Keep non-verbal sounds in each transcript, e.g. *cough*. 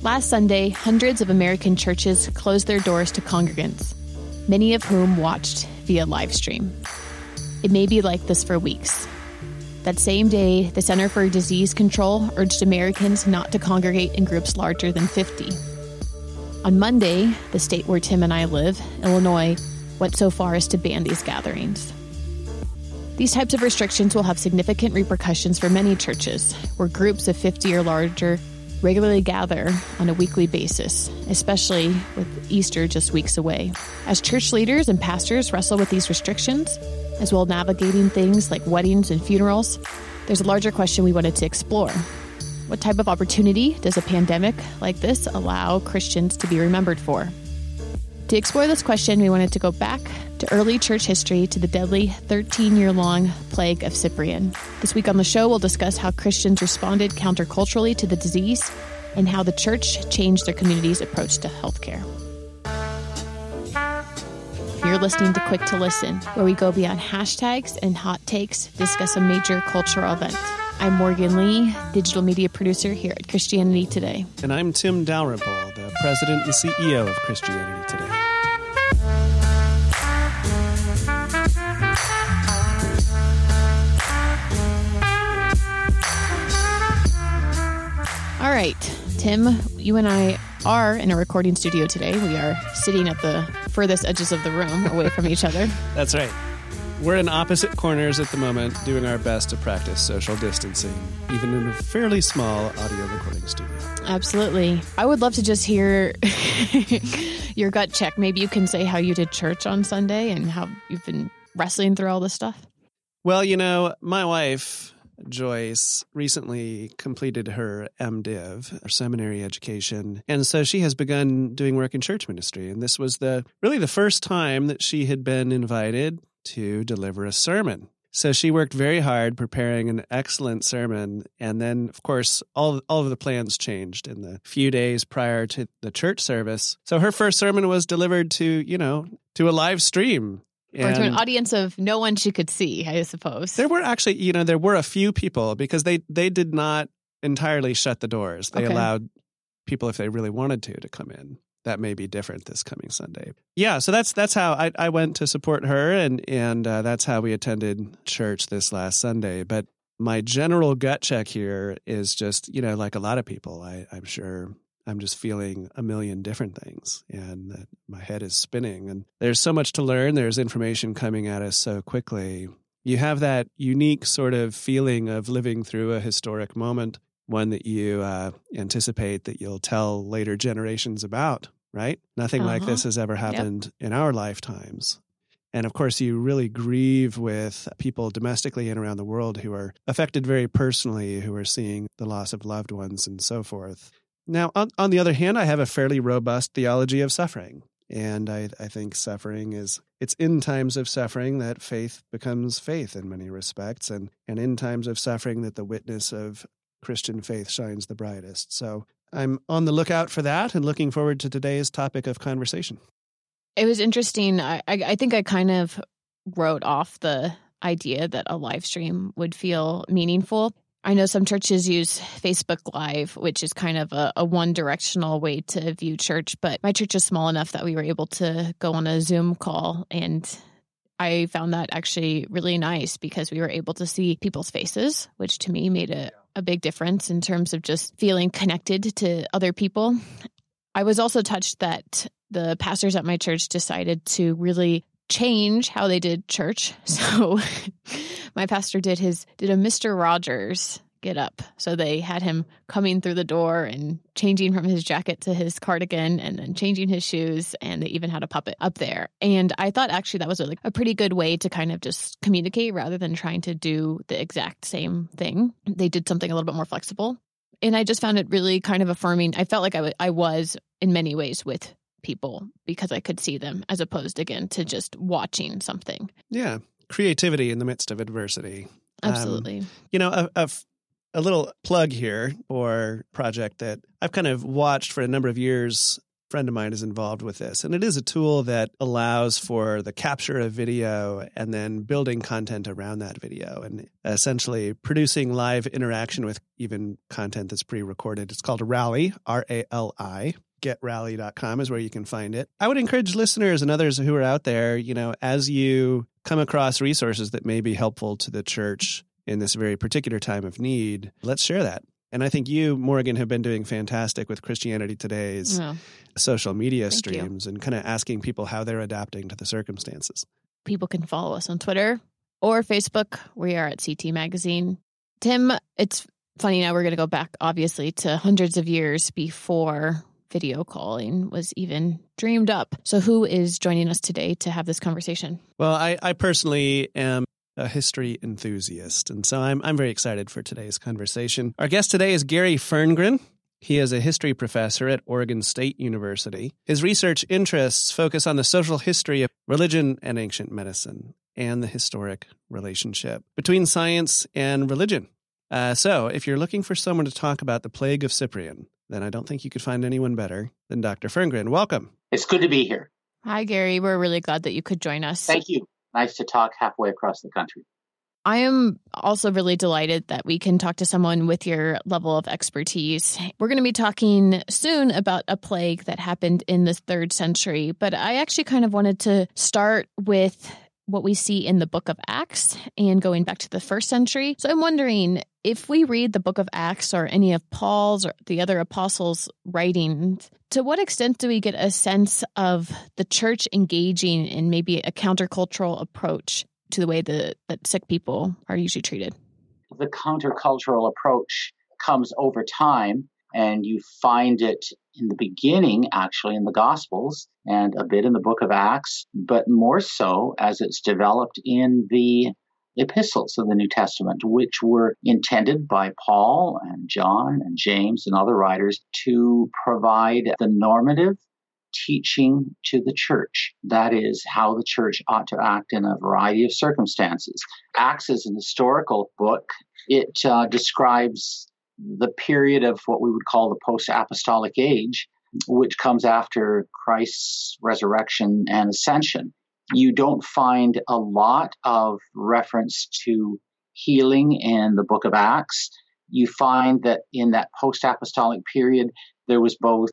Last Sunday, hundreds of American churches closed their doors to congregants, many of whom watched via live stream. It may be like this for weeks. That same day, the Center for Disease Control urged Americans not to congregate in groups larger than 50. On Monday, the state where Tim and I live, Illinois, went so far as to ban these gatherings. These types of restrictions will have significant repercussions for many churches, where groups of 50 or larger regularly gather on a weekly basis, especially with Easter just weeks away. As church leaders and pastors wrestle with these restrictions, as well navigating things like weddings and funerals, there's a larger question we wanted to explore. What type of opportunity does a pandemic like this allow Christians to be remembered for? To explore this question, we wanted to go back to early church history to the deadly 13 year long plague of Cyprian. This week on the show, we'll discuss how Christians responded counterculturally to the disease and how the church changed their community's approach to healthcare. You're listening to Quick to Listen, where we go beyond hashtags and hot takes discuss a major cultural event. I'm Morgan Lee, digital media producer here at Christianity Today. And I'm Tim Dalrymple, the president and CEO of Christianity Today. Right, Tim, you and I are in a recording studio today. We are sitting at the furthest edges of the room away from each other. *laughs* That's right. We're in opposite corners at the moment, doing our best to practice social distancing, even in a fairly small audio recording studio. Absolutely. I would love to just hear *laughs* your gut check. Maybe you can say how you did church on Sunday and how you've been wrestling through all this stuff. Well, you know, my wife, Joyce, recently completed her MDiv, her seminary education. And so she has begun doing work in church ministry. And this was the really the first time that she had been invited to deliver a sermon. So she worked very hard preparing an excellent sermon. And then, of course, all, all of the plans changed in the few days prior to the church service. So her first sermon was delivered to, you know, to a live stream. Or to an audience of no one she could see, I suppose. There were actually, you know, there were a few people because they they did not entirely shut the doors. They Okay. allowed people if they really wanted to to come in. That may be different this coming Sunday. Yeah, so that's that's how I, I went to support her, and and uh, that's how we attended church this last Sunday. But my general gut check here is just you know like a lot of people, I, I'm sure I'm just feeling a million different things and that my head is spinning. And there's so much to learn. There's information coming at us so quickly. You have that unique sort of feeling of living through a historic moment, one that you uh, anticipate that you'll tell later generations about, right? Nothing like Uh-huh. this has ever happened in our lifetimes. And of course, you really grieve with people domestically and around the world who are affected very personally, who are seeing the loss of loved ones and so forth. Now, on, on the other hand, I have a fairly robust theology of suffering. And I, I think suffering is, it's in times of suffering that faith becomes faith in many respects, and, and in times of suffering that the witness of Christian faith shines the brightest. So I'm on the lookout for that and looking forward to today's topic of conversation. It was interesting. I, I, I think I kind of wrote off the idea that a live stream would feel meaningful. I know some churches use Facebook Live, which is kind of a, a one directional way to view church, but my church is small enough that we were able to go on a Zoom call. And I found that actually really nice because we were able to see people's faces, which to me made a, a big difference in terms of just feeling connected to other people. I was also touched that the pastors at my church decided to really change how they did church. *laughs* So my pastor did his did a Mr. Rogers get up. So they had him coming through the door and changing from his jacket to his cardigan and then changing his shoes and they even had a puppet up there. And I thought actually that was like a pretty good way to kind of just communicate rather than trying to do the exact same thing. They did something a little bit more flexible. And I just found it really kind of affirming. I felt like I I was in many ways with people because I could see them as opposed again to just watching something. Yeah. Creativity in the midst of adversity. Absolutely. Um, you know, a, a, a little plug here for project that I've kind of watched for a number of years friend of mine is involved with this. And it is a tool that allows for the capture of video and then building content around that video and essentially producing live interaction with even content that's pre recorded. It's called Rally, R A L I getrali.com is where you can find it. I would encourage listeners and others who are out there, you know, as you come across resources that may be helpful to the church in this very particular time of need, let's share that. And I think you, Morgan, have been doing fantastic with Christianity Today's yeah. social media Thank streams you. and kind of asking people how they're adapting to the circumstances. People can follow us on Twitter or Facebook. We are at CT Magazine. Tim, it's funny now we're going to go back, obviously, to hundreds of years before video calling was even dreamed up. So, who is joining us today to have this conversation? Well, I, I personally am a history enthusiast. And so I'm, I'm very excited for today's conversation. Our guest today is Gary Ferngren. He is a history professor at Oregon State University. His research interests focus on the social history of religion and ancient medicine and the historic relationship between science and religion. Uh, so, if you're looking for someone to talk about the plague of Cyprian, then I don't think you could find anyone better than Dr. Ferngren. Welcome. It's good to be here. Hi, Gary. We're really glad that you could join us. Thank you nice to talk halfway across the country. I am also really delighted that we can talk to someone with your level of expertise. We're going to be talking soon about a plague that happened in the third century, but I actually kind of wanted to start with what we see in the book of Acts and going back to the first century. So I'm wondering if we read the book of Acts or any of Paul's or the other apostles' writings, to what extent do we get a sense of the church engaging in maybe a countercultural approach to the way that, that sick people are usually treated? The countercultural approach comes over time and you find it in the beginning, actually, in the Gospels and a bit in the book of Acts, but more so as it's developed in the epistles of the New Testament, which were intended by Paul and John and James and other writers to provide the normative teaching to the church. That is how the church ought to act in a variety of circumstances. Acts is an historical book. It uh, describes the period of what we would call the post apostolic age, which comes after Christ's resurrection and ascension. You don't find a lot of reference to healing in the book of Acts. You find that in that post apostolic period, there was both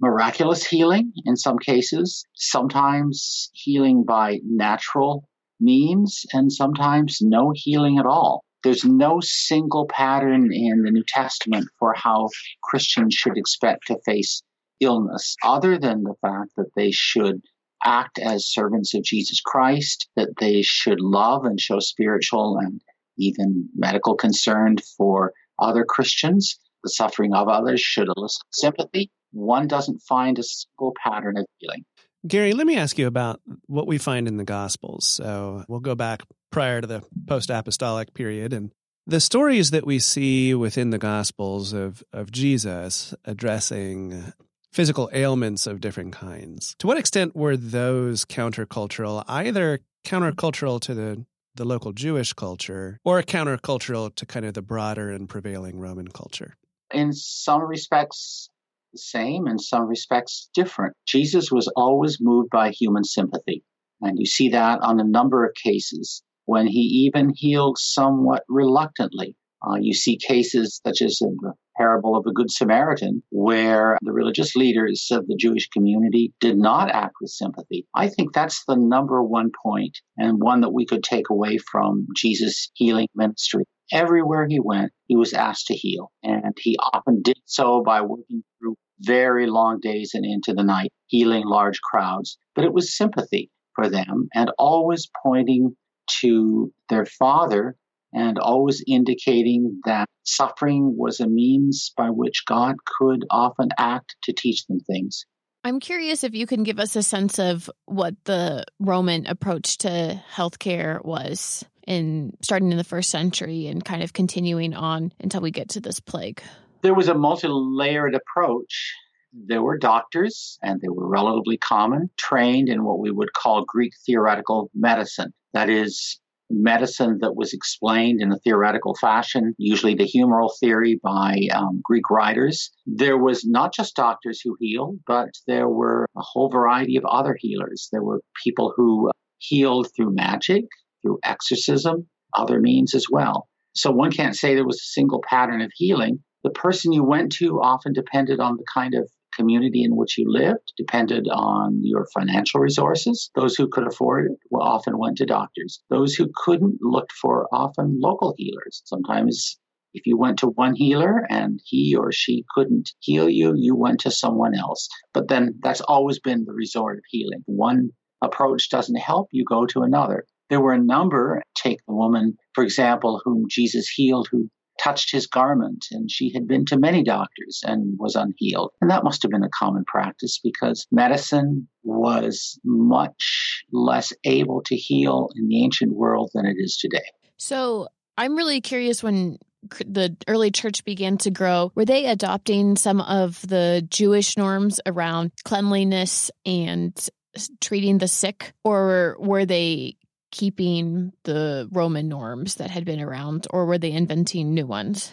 miraculous healing in some cases, sometimes healing by natural means, and sometimes no healing at all. There's no single pattern in the New Testament for how Christians should expect to face illness, other than the fact that they should act as servants of Jesus Christ, that they should love and show spiritual and even medical concern for other Christians. The suffering of others should elicit sympathy. One doesn't find a single pattern of healing. Gary, let me ask you about what we find in the Gospels. So we'll go back prior to the post apostolic period and the stories that we see within the Gospels of, of Jesus addressing physical ailments of different kinds. To what extent were those countercultural, either countercultural to the, the local Jewish culture or countercultural to kind of the broader and prevailing Roman culture? In some respects, the same, in some respects, different. Jesus was always moved by human sympathy. And you see that on a number of cases when he even healed somewhat reluctantly. Uh, you see cases such as in the parable of the Good Samaritan, where the religious leaders of the Jewish community did not act with sympathy. I think that's the number one point and one that we could take away from Jesus' healing ministry. Everywhere he went, he was asked to heal, and he often did so by working through very long days and into the night, healing large crowds. But it was sympathy for them and always pointing to their father and always indicating that suffering was a means by which God could often act to teach them things. I'm curious if you can give us a sense of what the Roman approach to healthcare was in starting in the first century and kind of continuing on until we get to this plague. There was a multi layered approach there were doctors, and they were relatively common, trained in what we would call Greek theoretical medicine. That is, medicine that was explained in a theoretical fashion, usually the humoral theory by um, Greek writers. There was not just doctors who healed, but there were a whole variety of other healers. There were people who healed through magic, through exorcism, other means as well. So one can't say there was a single pattern of healing. The person you went to often depended on the kind of community in which you lived depended on your financial resources. Those who could afford it often went to doctors. Those who couldn't looked for often local healers. Sometimes if you went to one healer and he or she couldn't heal you, you went to someone else. But then that's always been the resort of healing. One approach doesn't help, you go to another. There were a number, take the woman, for example, whom Jesus healed, who touched his garment, and she had been to many doctors and was unhealed. And that must have been a common practice because medicine was much less able to heal in the ancient world than it is today. So I'm really curious when the early church began to grow, were they adopting some of the Jewish norms around cleanliness and treating the sick, or were they keeping the Roman norms that had been around, or were they inventing new ones?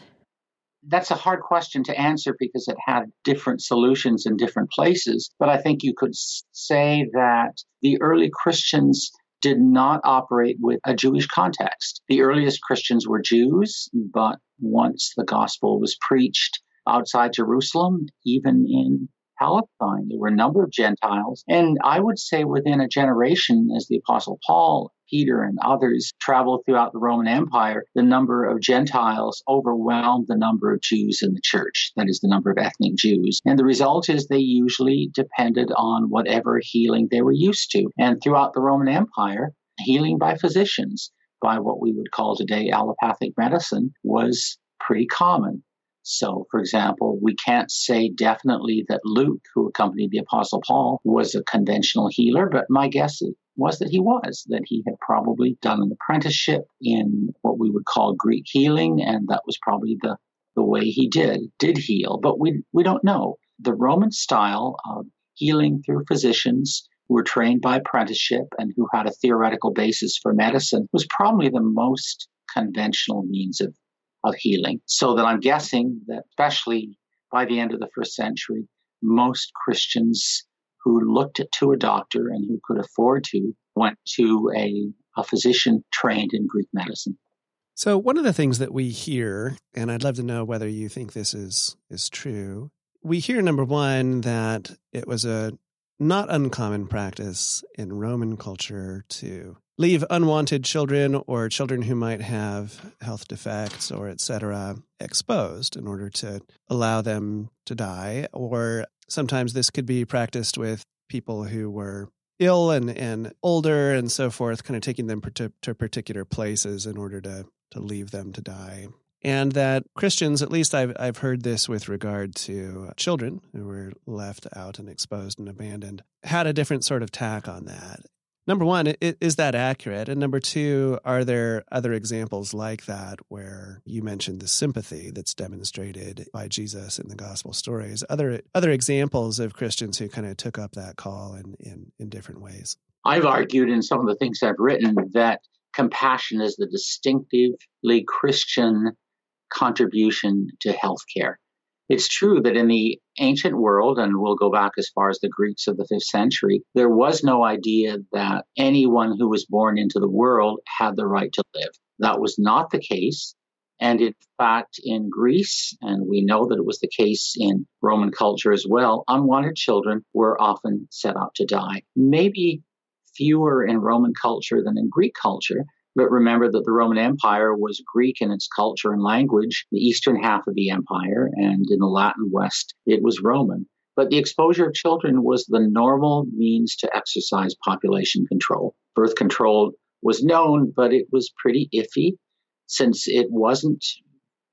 That's a hard question to answer because it had different solutions in different places. But I think you could say that the early Christians did not operate with a Jewish context. The earliest Christians were Jews, but once the gospel was preached outside Jerusalem, even in Palestine, there were a number of Gentiles. And I would say within a generation, as the Apostle Paul Peter and others traveled throughout the Roman Empire, the number of Gentiles overwhelmed the number of Jews in the church, that is, the number of ethnic Jews. And the result is they usually depended on whatever healing they were used to. And throughout the Roman Empire, healing by physicians, by what we would call today allopathic medicine, was pretty common. So, for example, we can't say definitely that Luke, who accompanied the Apostle Paul, was a conventional healer, but my guess was that he was, that he had probably done an apprenticeship in what we would call Greek healing, and that was probably the, the way he did, did heal. But we, we don't know. The Roman style of healing through physicians who were trained by apprenticeship and who had a theoretical basis for medicine was probably the most conventional means of, of healing. So that I'm guessing that, especially by the end of the first century, most Christians who looked to a doctor and who could afford to went to a, a physician trained in Greek medicine. So one of the things that we hear, and I'd love to know whether you think this is is true, we hear number one that it was a not uncommon practice in Roman culture to leave unwanted children or children who might have health defects or etc exposed in order to allow them to die or sometimes this could be practiced with people who were ill and, and older and so forth, kind of taking them to, to particular places in order to, to leave them to die. And that Christians, at least I've, I've heard this with regard to children who were left out and exposed and abandoned, had a different sort of tack on that number one, is that accurate? And number two, are there other examples like that where you mentioned the sympathy that's demonstrated by Jesus in the gospel stories? Other other examples of Christians who kind of took up that call in, in, in different ways? I've argued in some of the things I've written that compassion is the distinctively Christian contribution to healthcare. It's true that in the ancient world, and we'll go back as far as the Greeks of the fifth century, there was no idea that anyone who was born into the world had the right to live. That was not the case. And in fact, in Greece, and we know that it was the case in Roman culture as well, unwanted children were often set out to die. Maybe fewer in Roman culture than in Greek culture, but remember that the Roman Empire was Greek in its culture and language, the eastern half of the empire, and in the Latin West, it was Roman. But the exposure of children was the normal means to exercise population control. Birth control was known, but it was pretty iffy since it wasn't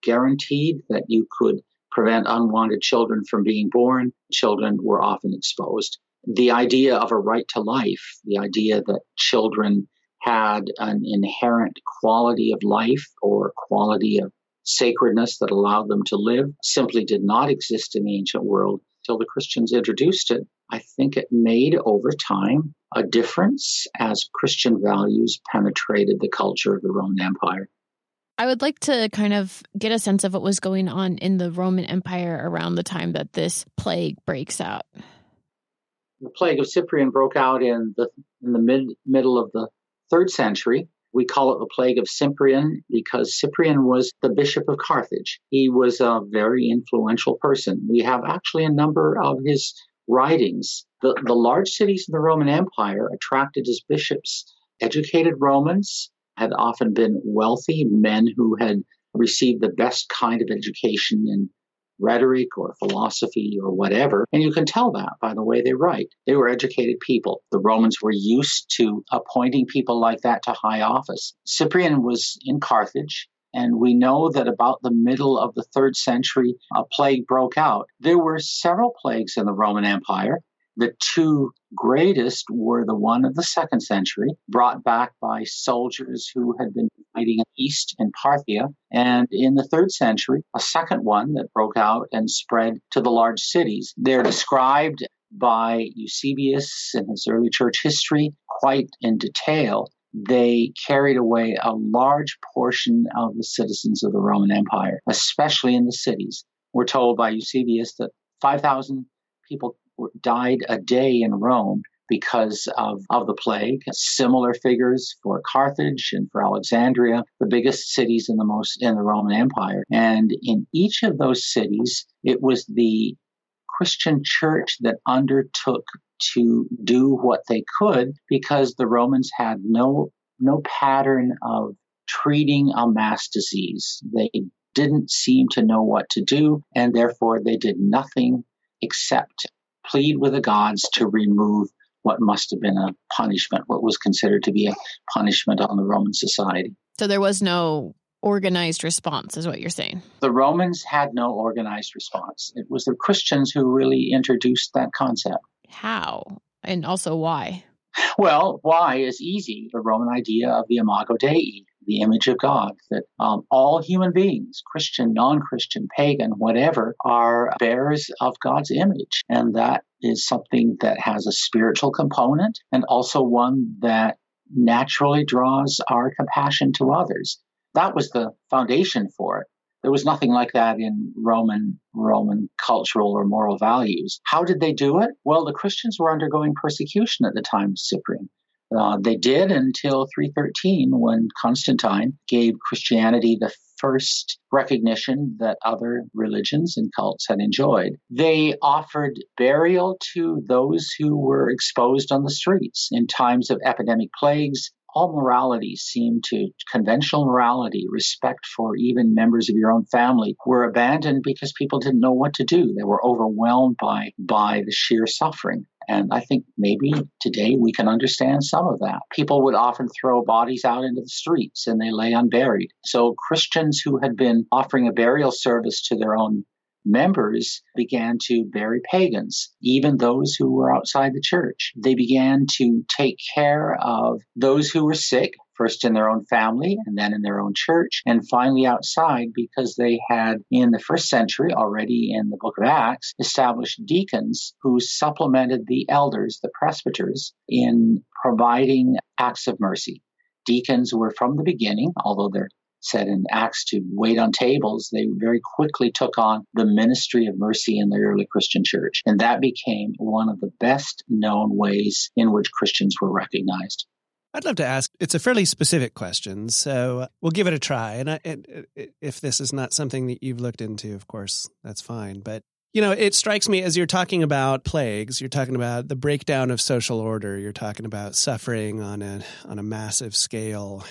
guaranteed that you could prevent unwanted children from being born. Children were often exposed. The idea of a right to life, the idea that children had an inherent quality of life or quality of sacredness that allowed them to live simply did not exist in the ancient world. till the Christians introduced it, I think it made over time a difference as Christian values penetrated the culture of the Roman Empire. I would like to kind of get a sense of what was going on in the Roman Empire around the time that this plague breaks out. The plague of Cyprian broke out in the in the mid middle of the third century. We call it the plague of Cyprian because Cyprian was the bishop of Carthage. He was a very influential person. We have actually a number of his writings. The, the large cities of the Roman Empire attracted as bishops educated Romans, had often been wealthy men who had received the best kind of education in rhetoric or philosophy or whatever. And you can tell that by the way they write. They were educated people. The Romans were used to appointing people like that to high office. Cyprian was in Carthage. And we know that about the middle of the third century, a plague broke out. There were several plagues in the Roman Empire. The two greatest were the one of the second century, brought back by soldiers who had been fighting east in Parthia. And in the third century, a second one that broke out and spread to the large cities. They're described by Eusebius in his early church history quite in detail. They carried away a large portion of the citizens of the Roman Empire, especially in the cities. We're told by Eusebius that 5,000 people died a day in Rome because of, of the plague. Similar figures for Carthage and for Alexandria, the biggest cities in the most in the Roman Empire. And in each of those cities, it was the Christian church that undertook to do what they could because the Romans had no no pattern of treating a mass disease. They didn't seem to know what to do, and therefore they did nothing except plead with the gods to remove what must have been a punishment, what was considered to be a punishment on the Roman society. So there was no organized response, is what you're saying. The Romans had no organized response. It was the Christians who really introduced that concept. How? And also why? Well, why is easy. The Roman idea of the imago Dei, the image of God, that um, all human beings, Christian, non Christian, pagan, whatever, are bearers of God's image. And that is something that has a spiritual component and also one that naturally draws our compassion to others. That was the foundation for it. There was nothing like that in Roman Roman cultural or moral values. How did they do it? Well, the Christians were undergoing persecution at the time of Cyprian. Uh, they did until 313 when Constantine gave Christianity the first recognition that other religions and cults had enjoyed. They offered burial to those who were exposed on the streets in times of epidemic plagues, all morality seemed to conventional morality, respect for even members of your own family were abandoned because people didn't know what to do. They were overwhelmed by by the sheer suffering. And I think maybe today we can understand some of that. People would often throw bodies out into the streets and they lay unburied. So Christians who had been offering a burial service to their own members began to bury pagans, even those who were outside the church. They began to take care of those who were sick, first in their own family and then in their own church, and finally outside because they had, in the first century, already in the book of Acts, established deacons who supplemented the elders, the presbyters, in providing acts of mercy. Deacons were from the beginning, although they're said in Acts to wait on tables, they very quickly took on the ministry of mercy in the early Christian church. And that became one of the best known ways in which Christians were recognized. I'd love to ask. It's a fairly specific question, so we'll give it a try. And I, uh, if this is not something that you've looked into, of course, that's fine. But you know, it strikes me as you're talking about plagues, you're talking about the breakdown of social order, you're talking about suffering on a on a massive scale.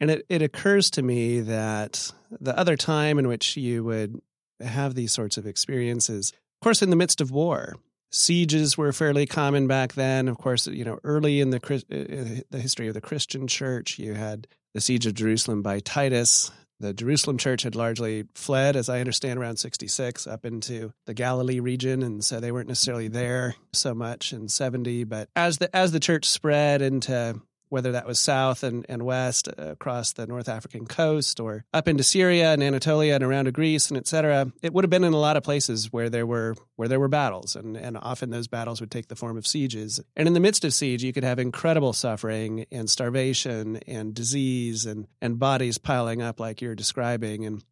And it, it occurs to me that the other time in which you would have these sorts of experiences, of course, in the midst of war, sieges were fairly common back then. Of course, you know, early in the uh, uh, the history of the Christian church, you had the siege of Jerusalem by Titus. The Jerusalem church had largely fled, as I understand, around 66 up into the Galilee region. And so they weren't necessarily there so much in 70. But as the, as the church spread into whether that was south and, and west uh, across the North African coast or up into Syria and Anatolia and around to Greece and et cetera, It would have been in a lot of places where there were where there were battles and, and often those battles would take the form of sieges. And in the midst of siege you could have incredible suffering and starvation and disease and, and bodies piling up like you're describing. And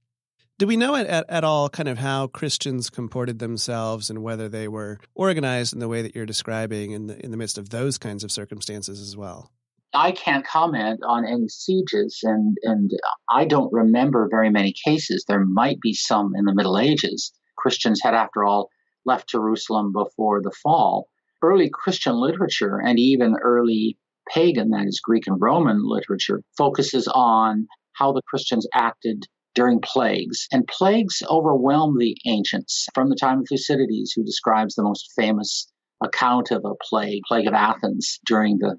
do we know at, at, all kind of how Christians comported themselves and whether they were organized in the way that you're describing in the, in the midst of those kinds of circumstances as well? I can't comment on any sieges, and, and I don't remember very many cases. There might be some in the Middle Ages. Christians had, after all, left Jerusalem before the fall. Early Christian literature and even early pagan, that is Greek and Roman literature, focuses on how the Christians acted during plagues. And plagues overwhelmed the ancients from the time of Thucydides, who describes the most famous account of a plague, plague of Athens during the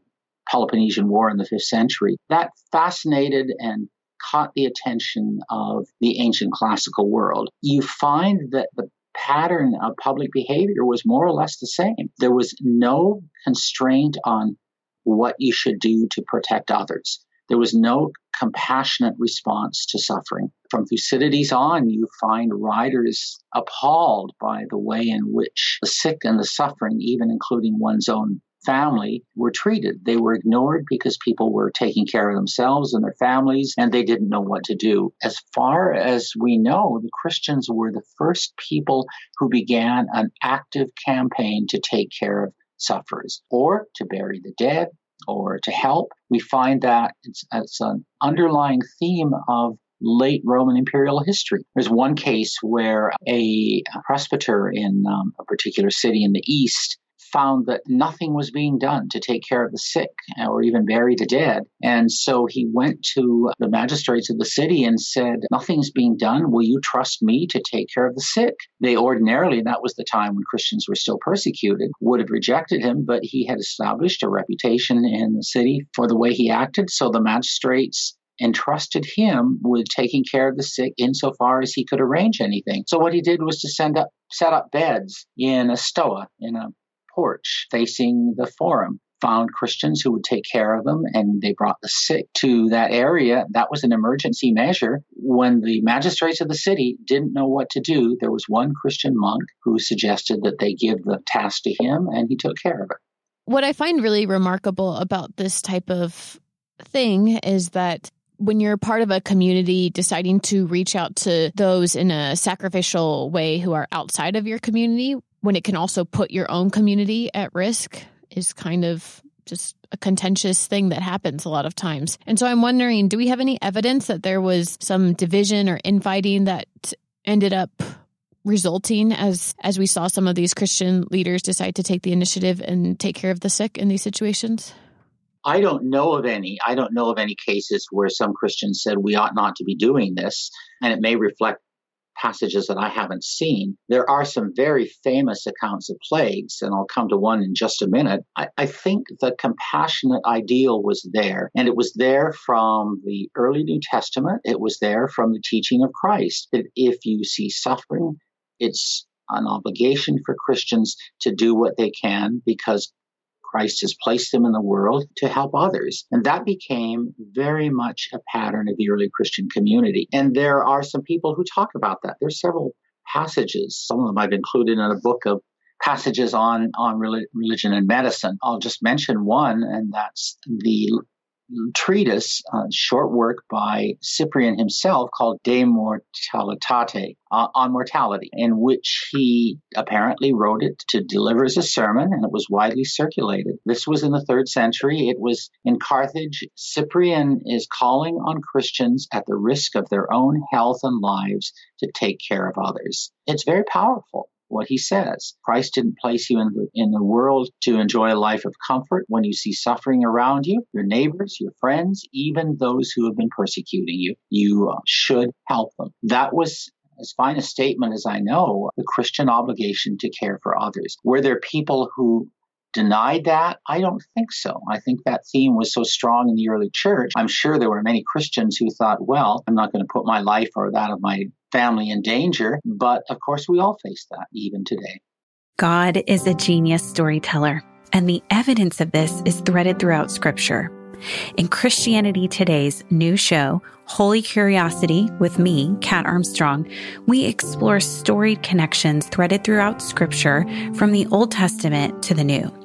Peloponnesian War in the fifth century. That fascinated and caught the attention of the ancient classical world. You find that the pattern of public behavior was more or less the same. There was no constraint on what you should do to protect others. There was no compassionate response to suffering. From Thucydides on, you find writers appalled by the way in which the sick and the suffering, even including one's own family, were treated. They were ignored because people were taking care of themselves and their families, and they didn't know what to do. As far as we know, the Christians were the first people who began an active campaign to take care of sufferers or to bury the dead or to help. We find that it's, it's an underlying theme of late Roman imperial history. There's one case where a, presbyter in um, a particular city in the east found that nothing was being done to take care of the sick or even bury the dead. And so he went to the magistrates of the city and said, Nothing's being done. Will you trust me to take care of the sick? They ordinarily, that was the time when Christians were still persecuted, would have rejected him, but he had established a reputation in the city for the way he acted. So the magistrates entrusted him with taking care of the sick insofar as he could arrange anything. So what he did was to send up set up beds in a stoa, in a porch facing the forum found Christians who would take care of them and they brought the sick to that area. That was an emergency measure. When the magistrates of the city didn't know what to do, there was one Christian monk who suggested that they give the task to him and he took care of it. What I find really remarkable about this type of thing is that when you're part of a community deciding to reach out to those in a sacrificial way who are outside of your community when it can also put your own community at risk is kind of just a contentious thing that happens a lot of times. And so I'm wondering, do we have any evidence that there was some division or infighting that ended up resulting as as we saw some of these Christian leaders decide to take the initiative and take care of the sick in these situations? I don't know of any. I don't know of any cases where some Christians said we ought not to be doing this, and it may reflect passages that I haven't seen. There are some very famous accounts of plagues, and I'll come to one in just a minute. I, I, think the compassionate ideal was there, and it was there from the early New Testament. It was there from the teaching of Christ that if you see suffering, it's an obligation for Christians to do what they can because Christ has placed them in the world to help others. And that became very much a pattern of the early Christian community. And there are some people who talk about that. There's several passages. Some of them I've included in a book of passages on on religion and medicine. I'll just mention one, and that's the treatise, a short work by Cyprian himself called De Mortalitate, uh, on mortality, in which he apparently wrote it to deliver as a sermon, and it was widely circulated. This was in the third century. It was in Carthage. Cyprian is calling on Christians at the risk of their own health and lives to take care of others. It's very powerful what he says. Christ didn't place you in the, in the world to enjoy a life of comfort when you see suffering around you, your neighbors, your friends, even those who have been persecuting you. You uh, should help them. That was as fine a statement as I know, the Christian obligation to care for others. Were there people who denied that? I don't think so. I think that theme was so strong in the early church. I'm sure there were many Christians who thought, well, I'm not going to put my life or that of my family in danger. But of course, we all face that even today. God is a genius storyteller, and the evidence of this is threaded throughout Scripture. In Christianity Today's new show, Holy Curiosity, with me, Kat Armstrong, we explore storied connections threaded throughout Scripture from the Old Testament to the New.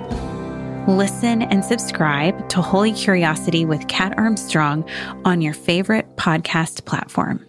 Listen and subscribe to Holy Curiosity with Kat Armstrong on your favorite podcast platform.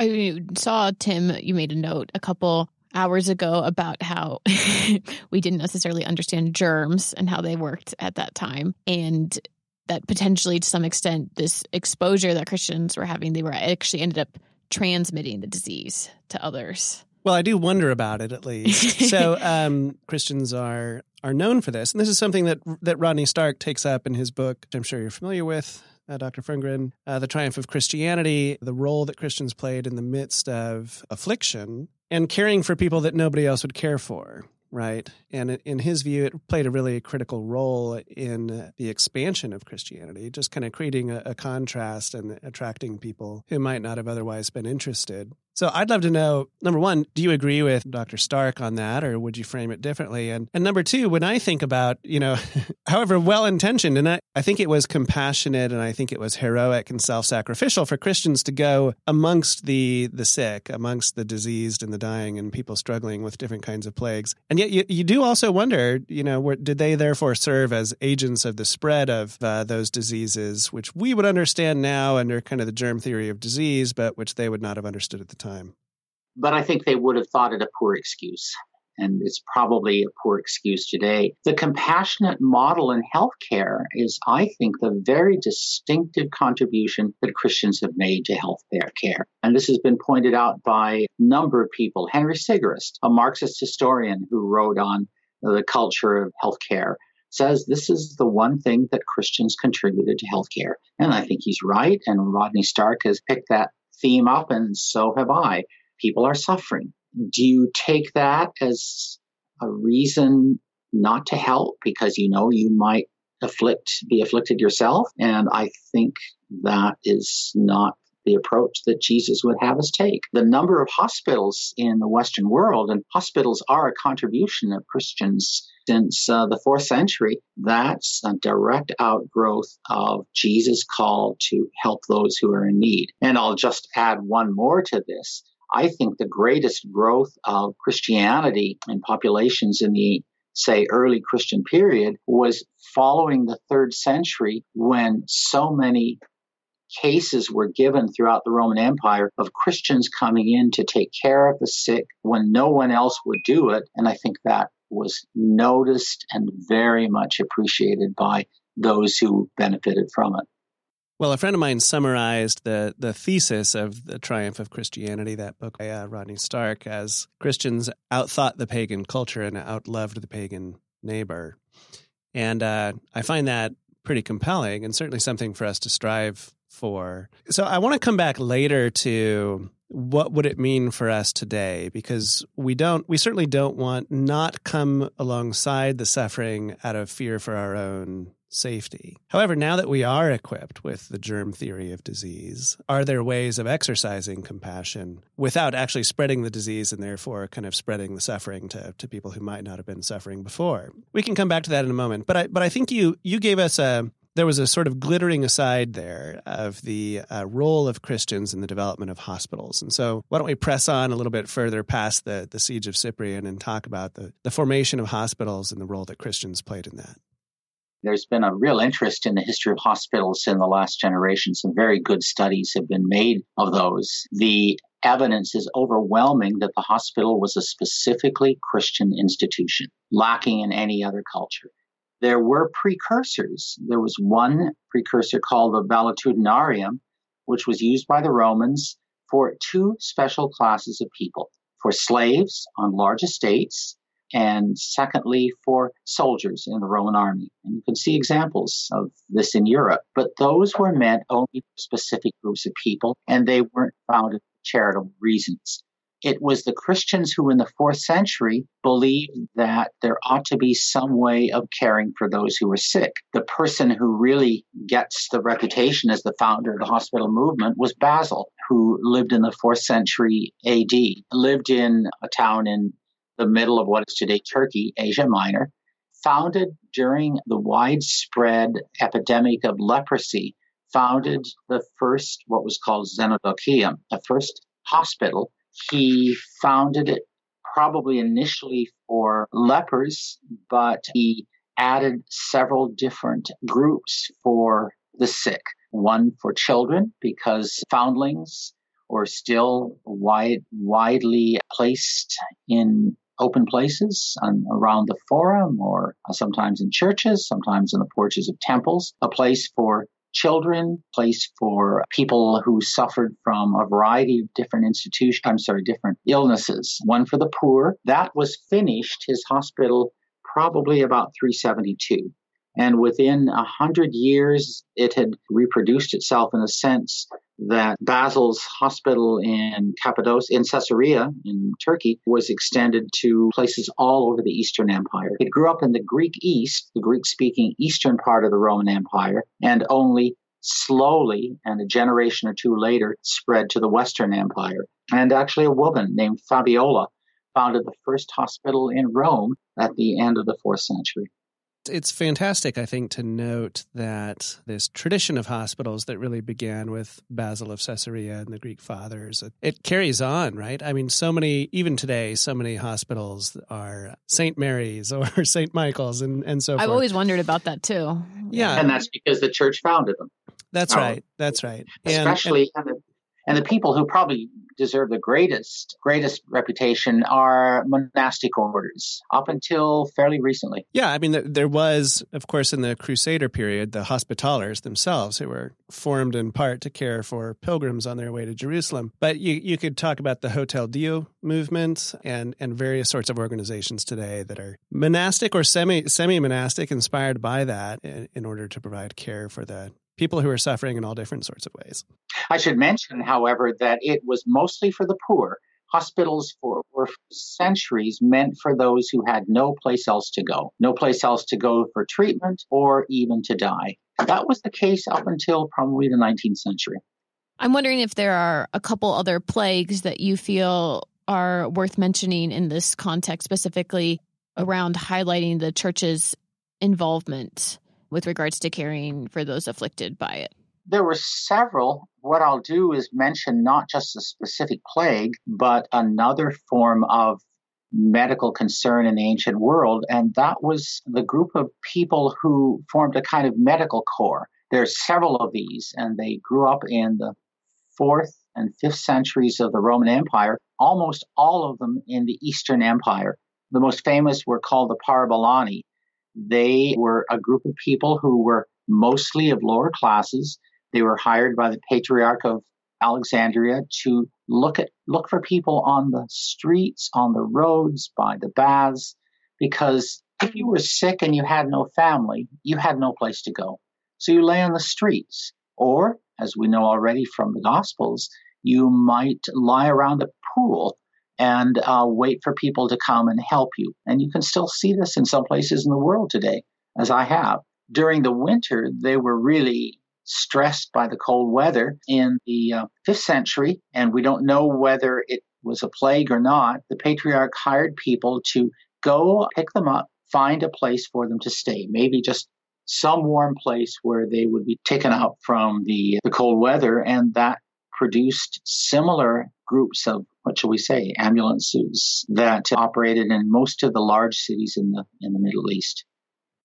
I saw Tim, you made a note a couple hours ago about how *laughs* we didn't necessarily understand germs and how they worked at that time. And that potentially, to some extent, this exposure that Christians were having, they were actually ended up transmitting the disease to others. Well, I do wonder about it at least. so *laughs* um, Christians are are known for this, and this is something that that Rodney Stark takes up in his book. Which I'm sure you're familiar with. Uh, Dr. Ferngren, uh, The Triumph of Christianity, the role that Christians played in the midst of affliction and caring for people that nobody else would care for right? And in his view, it played a really critical role in the expansion of Christianity, just kind of creating a, a, contrast and attracting people who might not have otherwise been interested. So I'd love to know number one, do you agree with Dr. Stark on that, or would you frame it differently? And and number two, when I think about, you know, *laughs* however well intentioned, and I, I think it was compassionate and I think it was heroic and self sacrificial for Christians to go amongst the the sick, amongst the diseased and the dying and people struggling with different kinds of plagues. And yet you, you do also wonder, you know, did they therefore serve as agents of the spread of uh, those diseases, which we would understand now under kind of the germ theory of disease, but which they would not have understood at the time? But I think they would have thought it a poor excuse. And it's probably a poor excuse today. The compassionate model in healthcare is, I think, the very distinctive contribution that Christians have made to healthcare care. And this has been pointed out by a number of people. Henry Sigerist, a Marxist historian who wrote on the culture of healthcare, says this is the one thing that Christians contributed to healthcare. And I think he's right. And Rodney Stark has picked that theme up, and so have I. People are suffering. Do you take that as a reason not to help because you know you might afflict be afflicted yourself? And I think that is not the approach that Jesus would have us take. The number of hospitals in the Western world, and hospitals are a contribution of Christians since uh, the fourth century, that's a direct outgrowth of Jesus' call to help those who are in need. And I'll just add one more to this. I think the greatest growth of Christianity in populations in the say early Christian period was following the third century when so many cases were given throughout the Roman Empire of Christians coming in to take care of the sick when no one else would do it. And I think that was noticed and very much appreciated by those who benefited from it. Well, a friend of mine summarized the the thesis of the triumph of Christianity, that book by uh, Rodney Stark, as Christians outthought the pagan culture and outloved the pagan neighbor, and uh, I find that pretty compelling and certainly something for us to strive for. So I want to come back later to what would it mean for us today because we don't we certainly don't want not come alongside the suffering out of fear for our own safety. However, now that we are equipped with the germ theory of disease, are there ways of exercising compassion without actually spreading the disease and therefore kind of spreading the suffering to, to people who might not have been suffering before? We can come back to that in a moment. But I but I think you you gave us a there was a sort of glittering aside there of the uh, role of Christians in the development of hospitals. And so, why don't we press on a little bit further past the, the siege of Cyprian and talk about the, the formation of hospitals and the role that Christians played in that? There's been a real interest in the history of hospitals in the last generation. Some very good studies have been made of those. The evidence is overwhelming that the hospital was a specifically Christian institution, lacking in any other culture. There were precursors. There was one precursor called the valetudinarium, which was used by the Romans for two special classes of people for slaves on large estates and secondly for soldiers in the Roman army. And you can see examples of this in Europe, but those were meant only for specific groups of people and they weren't founded for charitable reasons. It was the Christians who, in the fourth century, believed that there ought to be some way of caring for those who were sick. The person who really gets the reputation as the founder of the hospital movement was Basil, who lived in the fourth century AD, lived in a town in the middle of what is today Turkey, Asia Minor, founded during the widespread epidemic of leprosy, founded the first, what was called Xenodochium, the first hospital he founded it probably initially for lepers, but he added several different groups for the sick. One for children, because foundlings were still wide, widely placed in open places around the forum or sometimes in churches, sometimes in the porches of temples. A place for children, place for people who suffered from a variety of different institutions, I'm sorry, different illnesses. One for the poor. That was finished, his hospital, probably about 372. And within a hundred years, it had reproduced itself in a sense that Basil's hospital in Cappadocia, in Caesarea, in Turkey, was extended to places all over the Eastern Empire. It grew up in the Greek East, the Greek speaking Eastern part of the Roman Empire, and only slowly, and a generation or two later, spread to the Western Empire. And actually, a woman named Fabiola founded the first hospital in Rome at the end of the fourth century it's fantastic, I think, to note that this tradition of hospitals that really began with Basil of Caesarea and the Greek fathers, it carries on, right? I mean, so many, even today, so many hospitals are St. Mary's *laughs* or St. Michael's and, and so I've forth. always wondered about that too. Yeah. And that's because the church founded them. That's oh. right. That's right. Especially, and, and, and the people who probably deserve the greatest greatest reputation are monastic orders up until fairly recently. Yeah, I mean there was of course in the crusader period the hospitallers themselves who were formed in part to care for pilgrims on their way to Jerusalem. But you you could talk about the Hotel Dieu movement and and various sorts of organizations today that are monastic or semi semi monastic inspired by that in, in order to provide care for the people who are suffering in all different sorts of ways. I should mention, however, that it was mostly for the poor. Hospitals for, were for centuries meant for those who had no place else to go, no place else to go for treatment or even to die. That was the case up until probably the 19th century. I'm wondering if there are a couple other plagues that you feel are worth mentioning in this context, specifically around highlighting the church's involvement with regards to caring for those afflicted by it? There were several. What I'll do is mention not just a specific plague, but another form of medical concern in the ancient world, and that was the group of people who formed a kind of medical corps. There are several of these, and they grew up in the fourth and fifth centuries of the Roman Empire, almost all of them in the Eastern Empire. The most famous were called the Parabolani, they were a group of people who were mostly of lower classes. They were hired by the Patriarch of Alexandria to look at look for people on the streets, on the roads, by the baths, because if you were sick and you had no family, you had no place to go. So you lay on the streets, or as we know already from the Gospels, you might lie around a pool and uh, wait for people to come and help you. And you can still see this in some places in the world today, as I have. During the winter, they were really stressed by the cold weather in the uh, 5th century, and we don't know whether it was a plague or not. The patriarch hired people to go pick them up, find a place for them to stay, maybe just some warm place where they would be taken out from the, the cold weather, and that produced similar groups of what shall we say ambulances that operated in most of the large cities in the in the Middle East.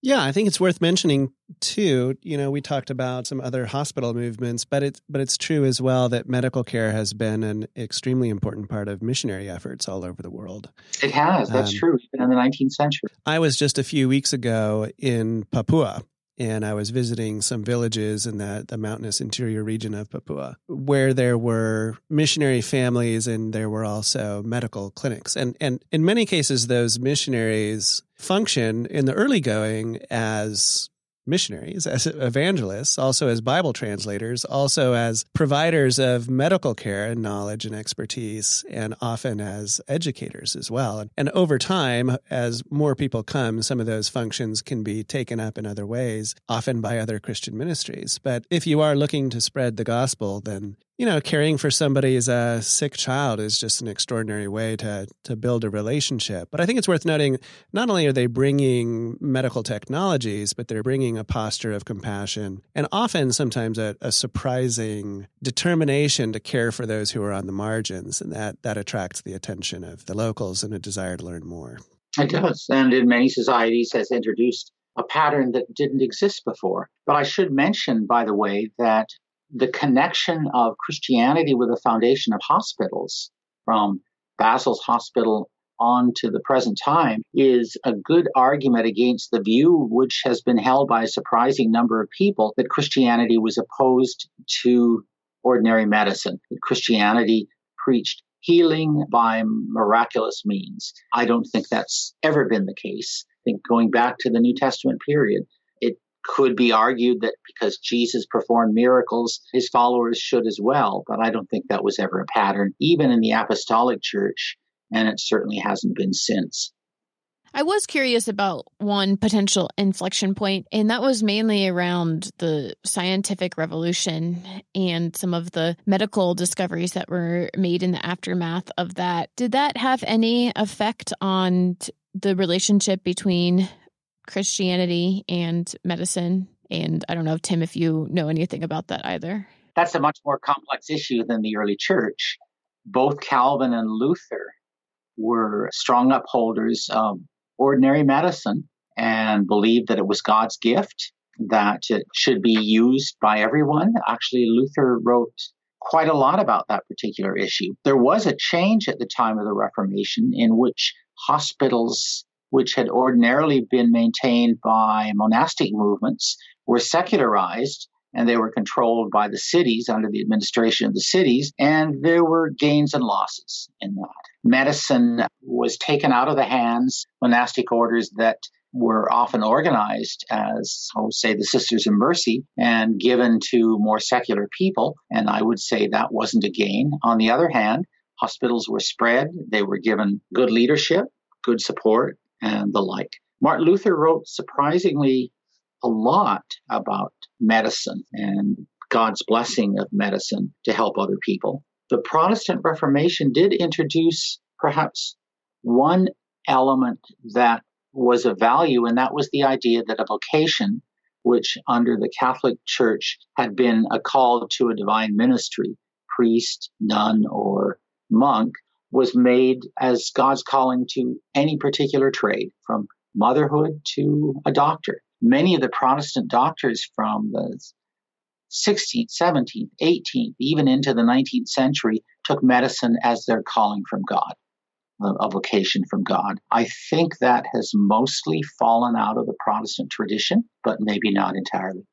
Yeah, I think it's worth mentioning too. You know, we talked about some other hospital movements, but it's but it's true as well that medical care has been an extremely important part of missionary efforts all over the world. It has. That's um, true. Even in the 19th century. I was just a few weeks ago in Papua, and I was visiting some villages in the, the mountainous interior region of Papua where there were missionary families and there were also medical clinics. And, and in many cases, those missionaries function in the early going as missionaries, as evangelists, also as Bible translators, also as providers of medical care and knowledge and expertise, and often as educators as well. And over time, as more people come, some of those functions can be taken up in other ways, often by other Christian ministries. But if you are looking to spread the gospel, then you know, caring for somebody's uh, sick child is just an extraordinary way to to build a relationship. But I think it's worth noting not only are they bringing medical technologies, but they're bringing a posture of compassion and often sometimes a, a surprising determination to care for those who are on the margins, and that that attracts the attention of the locals and a desire to learn more. It does, and in many societies has introduced a pattern that didn't exist before. But I should mention, by the way, that the connection of Christianity with the foundation of hospitals from Basil's hospital on to the present time is a good argument against the view which has been held by a surprising number of people that Christianity was opposed to ordinary medicine, that Christianity preached healing by miraculous means. I don't think that's ever been the case. I think going back to the New Testament period, could be argued that because Jesus performed miracles, his followers should as well. But I don't think that was ever a pattern, even in the apostolic church, and it certainly hasn't been since. I was curious about one potential inflection point, and that was mainly around the scientific revolution and some of the medical discoveries that were made in the aftermath of that. Did that have any effect on the relationship between Christianity and medicine. And I don't know, Tim, if you know anything about that either. That's a much more complex issue than the early church. Both Calvin and Luther were strong upholders of ordinary medicine and believed that it was God's gift, that it should be used by everyone. Actually, Luther wrote quite a lot about that particular issue. There was a change at the time of the Reformation in which hospitals which had ordinarily been maintained by monastic movements, were secularized and they were controlled by the cities under the administration of the cities, and there were gains and losses in that. Medicine was taken out of the hands monastic orders that were often organized as, oh, say, the Sisters of Mercy and given to more secular people. And I would say that wasn't a gain. On the other hand, hospitals were spread, they were given good leadership, good support, and the like. Martin Luther wrote surprisingly a lot about medicine and God's blessing of medicine to help other people. The Protestant Reformation did introduce perhaps one element that was of value, and that was the idea that a vocation, which under the Catholic Church had been a call to a divine ministry, priest, nun, or monk, was made as God's calling to any particular trade, from motherhood to a doctor. Many of the Protestant doctors from the 16th, 17th, 18th, even into the 19th century took medicine as their calling from God, a vocation from God. I think that has mostly fallen out of the Protestant tradition, but maybe not entirely.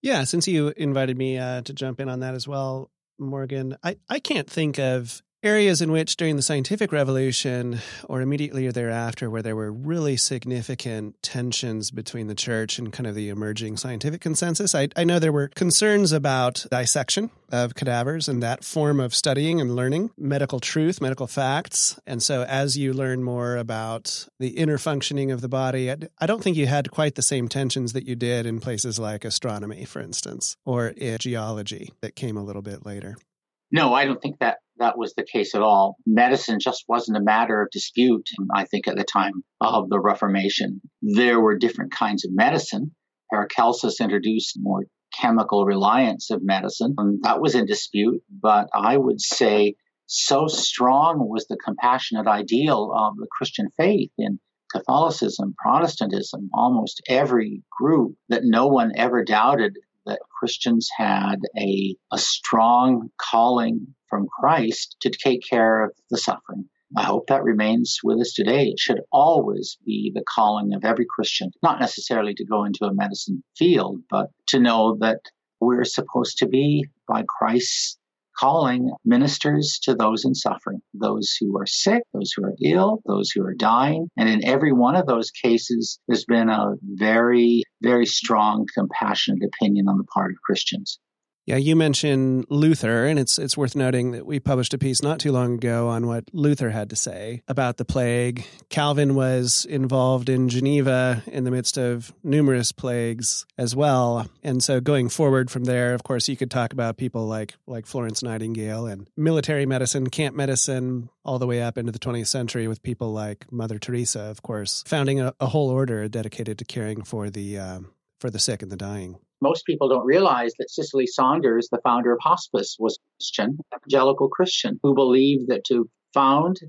Yeah, since you invited me uh, to jump in on that as well, Morgan, I, I can't think of areas in which during the scientific revolution or immediately thereafter where there were really significant tensions between the church and kind of the emerging scientific consensus i, I know there were concerns about dissection of cadavers and that form of studying and learning medical truth medical facts. And so as you learn more about the inner functioning of the body I, I don't think you had quite the same tensions that you did in places like astronomy for instance or geology that came a little bit later. No, I don't think that that was the case at all. Medicine just wasn't a matter of dispute, I think, at the time of the Reformation. There were different kinds of medicine. Paracelsus introduced more chemical reliance of medicine, and that was in dispute. But I would say so strong was the compassionate ideal of the Christian faith in Catholicism, Protestantism, almost every group that no one ever doubted that Christians had a, a strong calling from Christ to take care of the suffering. I hope that remains with us today. It should always be the calling of every Christian, not necessarily to go into a medicine field, but to know that we're supposed to be, by Christ's calling, ministers to those in suffering, those who are sick, those who are ill, those who are dying. And in every one of those cases, there's been a very, very strong, compassionate opinion on the part of Christians. Yeah, you mentioned Luther, and it's it's worth noting that we published a piece not too long ago on what Luther had to say about the plague. Calvin was involved in Geneva in the midst of numerous plagues as well, and so going forward from there, of course, you could talk about people like like Florence Nightingale and military medicine, camp medicine, all the way up into the 20th century with people like Mother Teresa, of course, founding a, a whole order dedicated to caring for the um, for the sick and the dying most people don't realize that Cicely Saunders, the founder of hospice, was a Christian, evangelical Christian, who believed that to found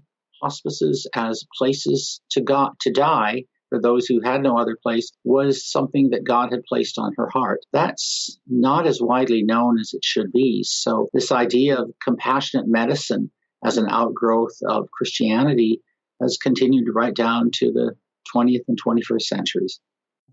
hospices as places to to die for those who had no other place was something that God had placed on her heart. That's not as widely known as it should be. So this idea of compassionate medicine as an outgrowth of Christianity has continued right down to the 20th and 21st centuries.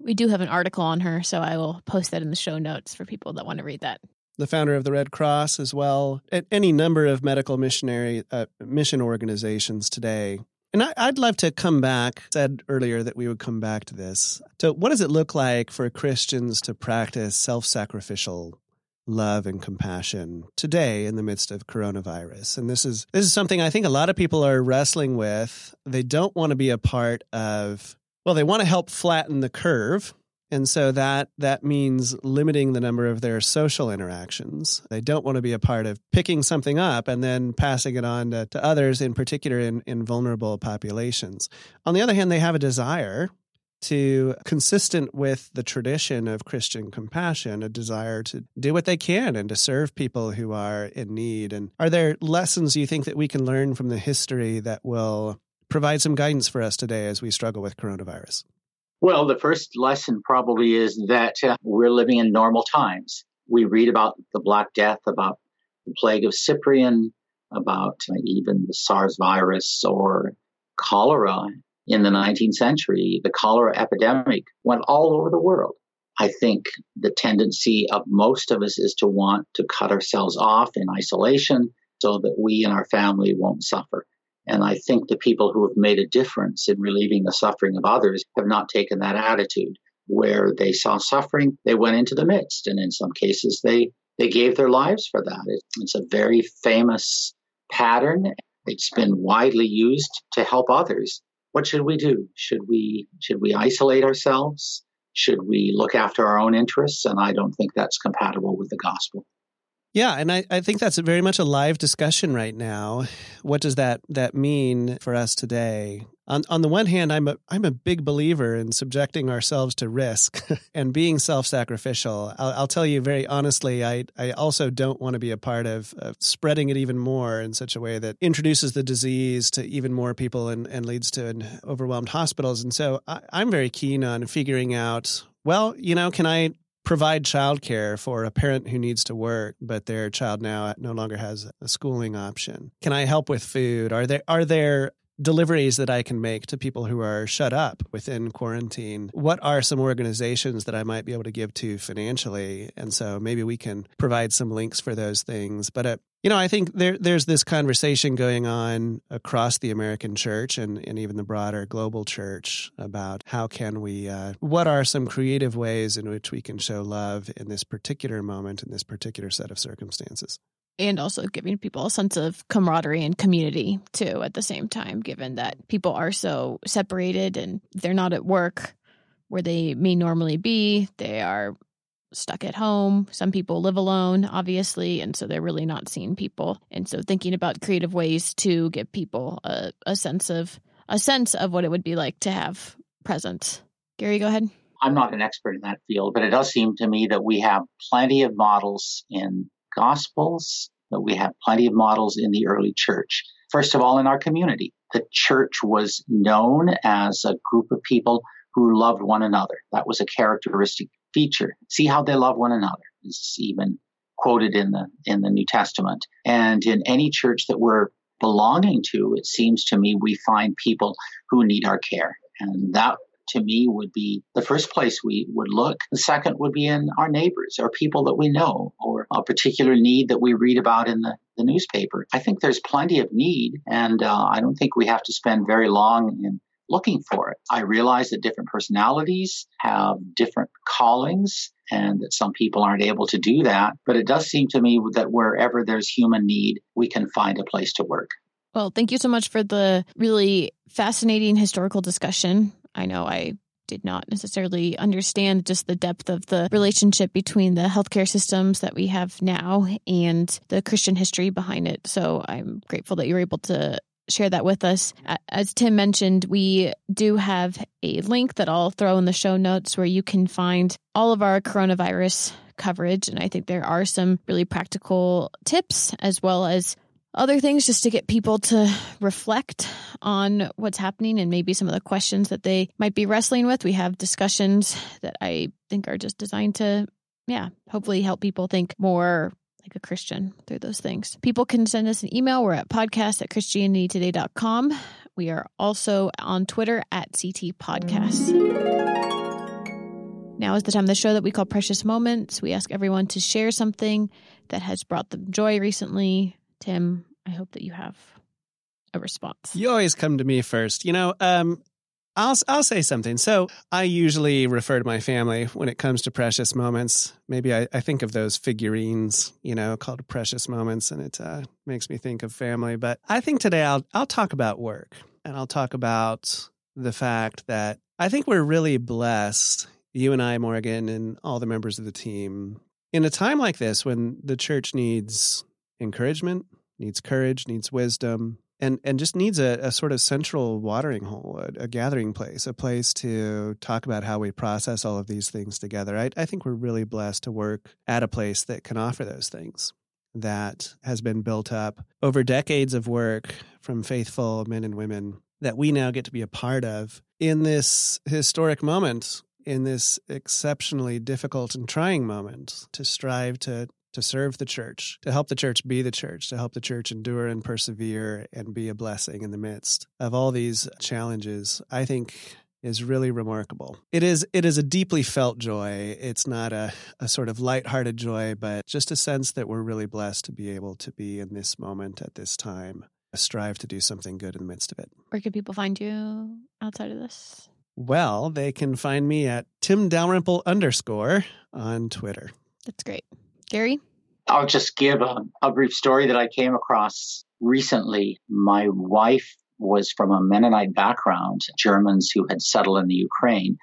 We do have an article on her, so I will post that in the show notes for people that want to read that. The founder of the Red Cross, as well, at any number of medical missionary uh, mission organizations today. And I, would love to come back. Said earlier that we would come back to this. So, what does it look like for Christians to practice self-sacrificial love and compassion today in the midst of coronavirus. And this is this is something I think a lot of people are wrestling with. They don't want to be a part of well, they want to help flatten the curve. And so that that means limiting the number of their social interactions. They don't want to be a part of picking something up and then passing it on to, to others, in particular in, in vulnerable populations. On the other hand, they have a desire to consistent with the tradition of Christian compassion, a desire to do what they can and to serve people who are in need. And are there lessons you think that we can learn from the history that will provide some guidance for us today as we struggle with coronavirus? Well, the first lesson probably is that uh, we're living in normal times. We read about the Black Death, about the plague of Cyprian, about uh, even the SARS virus or cholera in the 19th century. The cholera epidemic went all over the world. I think the tendency of most of us is to want to cut ourselves off in isolation so that we and our family won't suffer. And I think the people who have made a difference in relieving the suffering of others have not taken that attitude. Where they saw suffering, they went into the midst. And in some cases, they, they gave their lives for that. It's a very famous pattern. It's been widely used to help others. What should we do? Should we, should we isolate ourselves? Should we look after our own interests? And I don't think that's compatible with the gospel. Yeah, and I, I think that's very much a live discussion right now. What does that that mean for us today? On on the one hand, I'm a I'm a big believer in subjecting ourselves to risk *laughs* and being self sacrificial. I'll, I'll, tell you very honestly, I I also don't want to be a part of, of, spreading it even more in such a way that introduces the disease to even more people and, and leads to an overwhelmed hospitals. And so I, I'm very keen on figuring out well, you know, can I provide childcare for a parent who needs to work, but their child now no longer has a schooling option? Can I help with food? Are there are there deliveries that I can make to people who are shut up within quarantine? What are some organizations that I might be able to give to financially? And so maybe we can provide some links for those things. But uh, you know, I think there there's this conversation going on across the American church and, and even the broader global church about how can we, uh, what are some creative ways in which we can show love in this particular moment, in this particular set of circumstances. And also giving people a sense of camaraderie and community too at the same time, given that people are so separated and they're not at work where they may normally be. They are stuck at home. Some people live alone, obviously, and so they're really not seeing people. And so thinking about creative ways to give people a, a sense of a sense of what it would be like to have presence. Gary, go ahead. I'm not an expert in that field, but it does seem to me that we have plenty of models in Gospels, that we have plenty of models in the early church. First of all, in our community, the church was known as a group of people who loved one another. That was a characteristic feature. See how they love one another. Is even quoted in the in the New Testament. And in any church that we're belonging to, it seems to me we find people who need our care. And that to me would be the first place we would look. The second would be in our neighbors or people that we know or a particular need that we read about in the, the newspaper. I think there's plenty of need, and uh, I don't think we have to spend very long in looking for it. I realize that different personalities have different callings and that some people aren't able to do that. But it does seem to me that wherever there's human need, we can find a place to work. Well, thank you so much for the really fascinating historical discussion. I know I did not necessarily understand just the depth of the relationship between the healthcare systems that we have now and the Christian history behind it. So I'm grateful that you were able to share that with us. As Tim mentioned, we do have a link that I'll throw in the show notes where you can find all of our coronavirus coverage. And I think there are some really practical tips as well as other things just to get people to reflect on what's happening and maybe some of the questions that they might be wrestling with. We have discussions that I think are just designed to, yeah, hopefully help people think more like a Christian through those things. People can send us an email. We're at podcast at christianitytoday.com. We are also on Twitter at CT Podcasts. Now is the time of the show that we call Precious Moments. We ask everyone to share something that has brought them joy recently, Tim, I hope that you have a response. You always come to me first. You know, um, I'll I'll say something. So I usually refer to my family when it comes to precious moments. Maybe I, I think of those figurines, you know, called precious moments, and it uh, makes me think of family. But I think today I'll I'll talk about work, and I'll talk about the fact that I think we're really blessed, you and I, Morgan, and all the members of the team, in a time like this when the church needs encouragement, needs courage, needs wisdom, and and just needs a, a sort of central watering hole, a, a, gathering place, a place to talk about how we process all of these things together. I, I think we're really blessed to work at a place that can offer those things. That has been built up over decades of work from faithful men and women that we now get to be a part of in this historic moment in this exceptionally difficult and trying moment to strive to to serve the church, to help the church be the church, to help the church endure and persevere and be a blessing in the midst of all these challenges, I think is really remarkable. It is it is a deeply felt joy. It's not a, a sort of lighthearted joy, but just a sense that we're really blessed to be able to be in this moment at this time, strive to do something good in the midst of it. Where can people find you outside of this? Well, they can find me at Tim Dalrymple underscore on Twitter. That's great. Gary? I'll just give a, a brief story that I came across recently. My wife was from a Mennonite background, Germans who had settled in the Ukraine.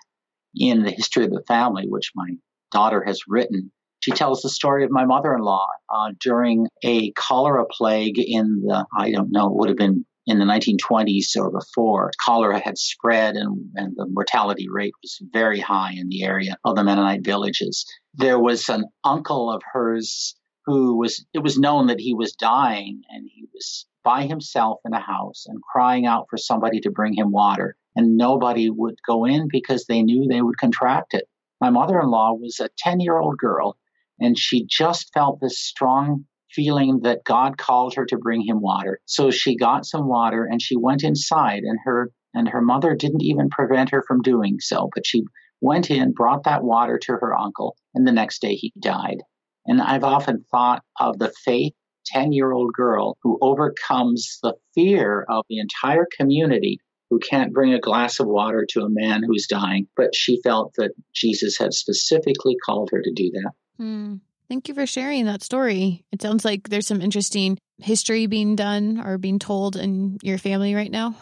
In the history of the family, which my daughter has written, she tells the story of my mother in law uh, during a cholera plague in the, I don't know, it would have been in the 1920s or before, cholera had spread and, and the mortality rate was very high in the area of the Mennonite villages. There was an uncle of hers who was, it was known that he was dying and he was by himself in a house and crying out for somebody to bring him water. And nobody would go in because they knew they would contract it. My mother in law was a 10 year old girl and she just felt this strong feeling that God called her to bring him water. So she got some water and she went inside and her and her mother didn't even prevent her from doing so, but she went in, brought that water to her uncle, and the next day he died. And I've often thought of the faith 10 year old girl who overcomes the fear of the entire community who can't bring a glass of water to a man who's dying, but she felt that Jesus had specifically called her to do that. Mm. Thank you for sharing that story. It sounds like there's some interesting history being done or being told in your family right now.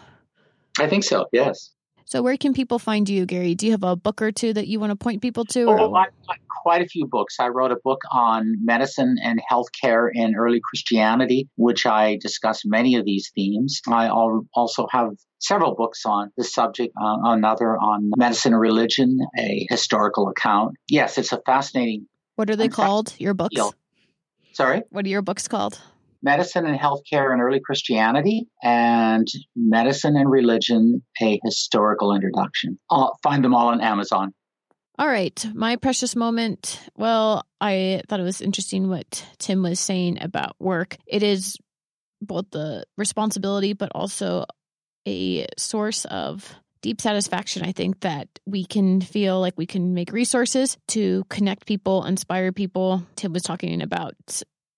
I think so, yes. So, where can people find you, Gary? Do you have a book or two that you want to point people to? Oh, I, I, quite a few books. I wrote a book on medicine and healthcare in early Christianity, which I discuss many of these themes. I also have several books on the subject, uh, another on medicine and religion, a historical account. Yes, it's a fascinating what are they called? Your books? Sorry? What are your books called? Medicine and Healthcare in Early Christianity and Medicine and Religion, a historical introduction. I'll find them all on Amazon. All right. My precious moment. Well, I thought it was interesting what Tim was saying about work. It is both the responsibility, but also a source of deep satisfaction. I think that we can feel like we can make resources to connect people, inspire people. Tim was talking about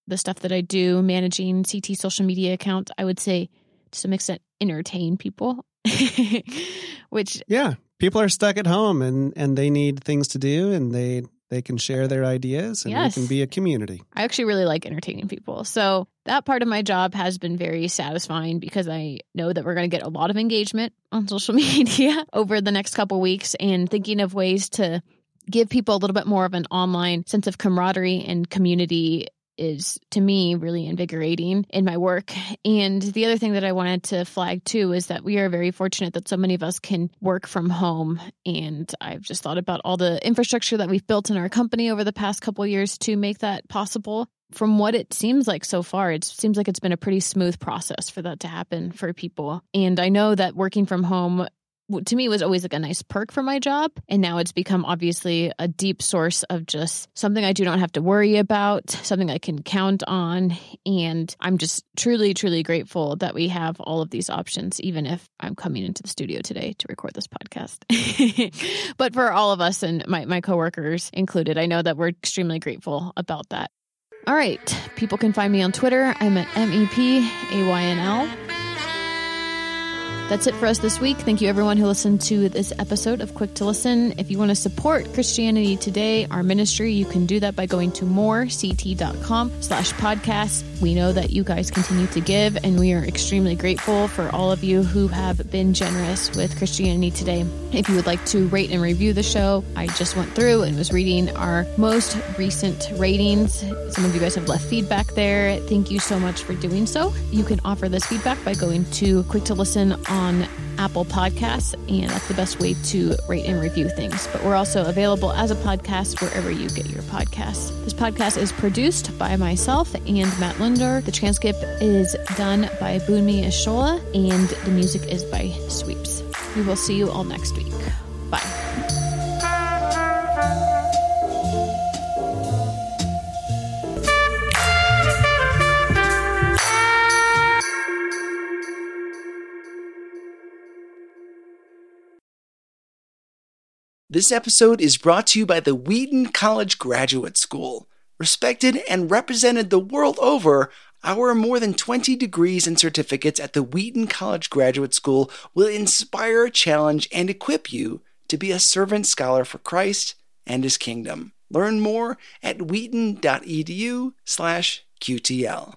the stuff that I do, managing CT social media accounts. I would say to some extent entertain people, *laughs* which yeah, people are stuck at home and and they need things to do and they they can share their ideas and Yes. they can be a community. I actually really like entertaining people. So that part of my job has been very satisfying because I know that we're going to get a lot of engagement on *laughs* social media over the next couple weeks and thinking of ways to give people a little bit more of an online sense of camaraderie and community is to me really invigorating in my work. And the other thing that I wanted to flag too is that we are very fortunate that so many of us can work from home. And I've just thought about all the infrastructure that we've built in our company over the past couple years to make that possible. From what it seems like so far, it seems like it's been a pretty smooth process for that to happen for people. And I know that working from home to me was always like a nice perk for my job. And now it's become obviously a deep source of just something i do not have to worry about something i can count on. And i'm just truly truly grateful that we have all of these options even if i'm coming into the studio today to record this podcast. *laughs* But for all of us and my, my coworkers included i know that we're extremely grateful about that. All right. People can find me on twitter. I'm at m-e-p-a-y-n-l that's it for us this week. Thank you, everyone who listened to this episode of Quick to Listen. If you want to support Christianity Today, our ministry, you can do that by going to moreCT.com slash podcast. We know that you guys continue to give, and we are extremely grateful for all of you who have been generous with Christianity Today. If you would like to rate and review the show, I just went through and was reading our most recent ratings. Some of you guys have left feedback there. Thank you so much for doing so. You can offer this feedback by going to Quick to Listen on Apple Podcasts, and that's the best way to rate and review things. But we're also available as a podcast wherever you get your podcasts. This podcast is produced by myself and Matt Linder. The transcript is done by Bunmi Ishola, and the music is by Sweeps. We will see you all next week. Bye. This episode is brought to you by the Wheaton College Graduate School. Respected and represented the world over, our more than 20 degrees and certificates at the Wheaton College Graduate School will inspire, challenge, and equip you to be a servant scholar for Christ and his kingdom. Learn more at wheaton.edu/qtl.